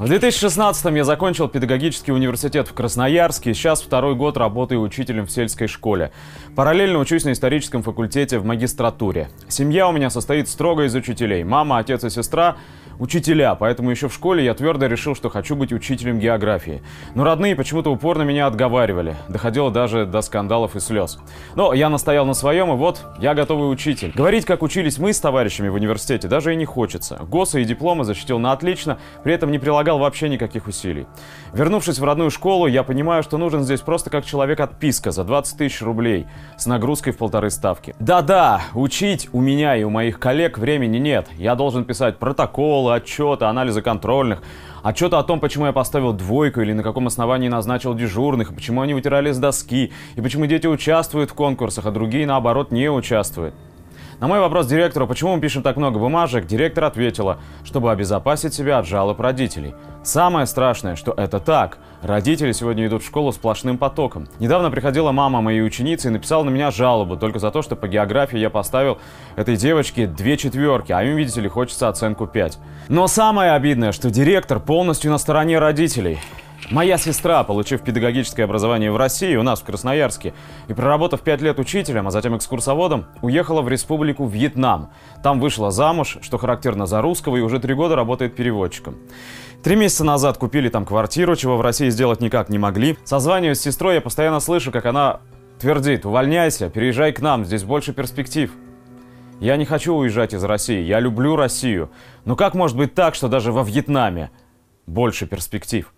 В 2016 я закончил педагогический университет в Красноярске. Сейчас второй год работаю учителем в сельской школе. Параллельно учусь на историческом факультете в магистратуре. Семья у меня состоит строго из учителей. Мама, отец и сестра учителя, поэтому еще в школе я твердо решил, что хочу быть учителем географии. Но родные почему-то упорно меня отговаривали. Доходило даже до скандалов и слез. Но я настоял на своем, и вот я готовый учитель. Говорить, как учились мы с товарищами в университете, даже и не хочется. ГОСы и дипломы защитил на отлично, при этом не прилагал вообще никаких усилий. Вернувшись в родную школу, я понимаю, что нужен здесь просто как человек отписка за 20 тысяч рублей с нагрузкой в полторы ставки. Да-да, учить у меня и у моих коллег времени нет. Я должен писать протоколы, отчеты, анализы контрольных, отчеты о том, почему я поставил двойку или на каком основании назначил дежурных, почему они вытирали с доски, и почему дети участвуют в конкурсах, а другие, наоборот, не участвуют. На мой вопрос директору, почему мы пишем так много бумажек, директор ответила, чтобы обезопасить себя от жалоб родителей. Самое страшное, что это так. Родители сегодня идут в школу сплошным потоком. Недавно приходила мама моей ученицы и написала на меня жалобу только за то, что по географии я поставил этой девочке две четверки, а им, видите ли, хочется оценку 5. Но самое обидное, что директор полностью на стороне родителей. Моя сестра, получив педагогическое образование в России, у нас в Красноярске, и проработав пять лет учителем, а затем экскурсоводом, уехала в республику Вьетнам. Там вышла замуж, что характерно за русского, и уже три года работает переводчиком. Три месяца назад купили там квартиру, чего в России сделать никак не могли. Созваниваясь с сестрой, я постоянно слышу, как она твердит, увольняйся, переезжай к нам, здесь больше перспектив. Я не хочу уезжать из России, я люблю Россию. Но как может быть так, что даже во Вьетнаме больше перспектив?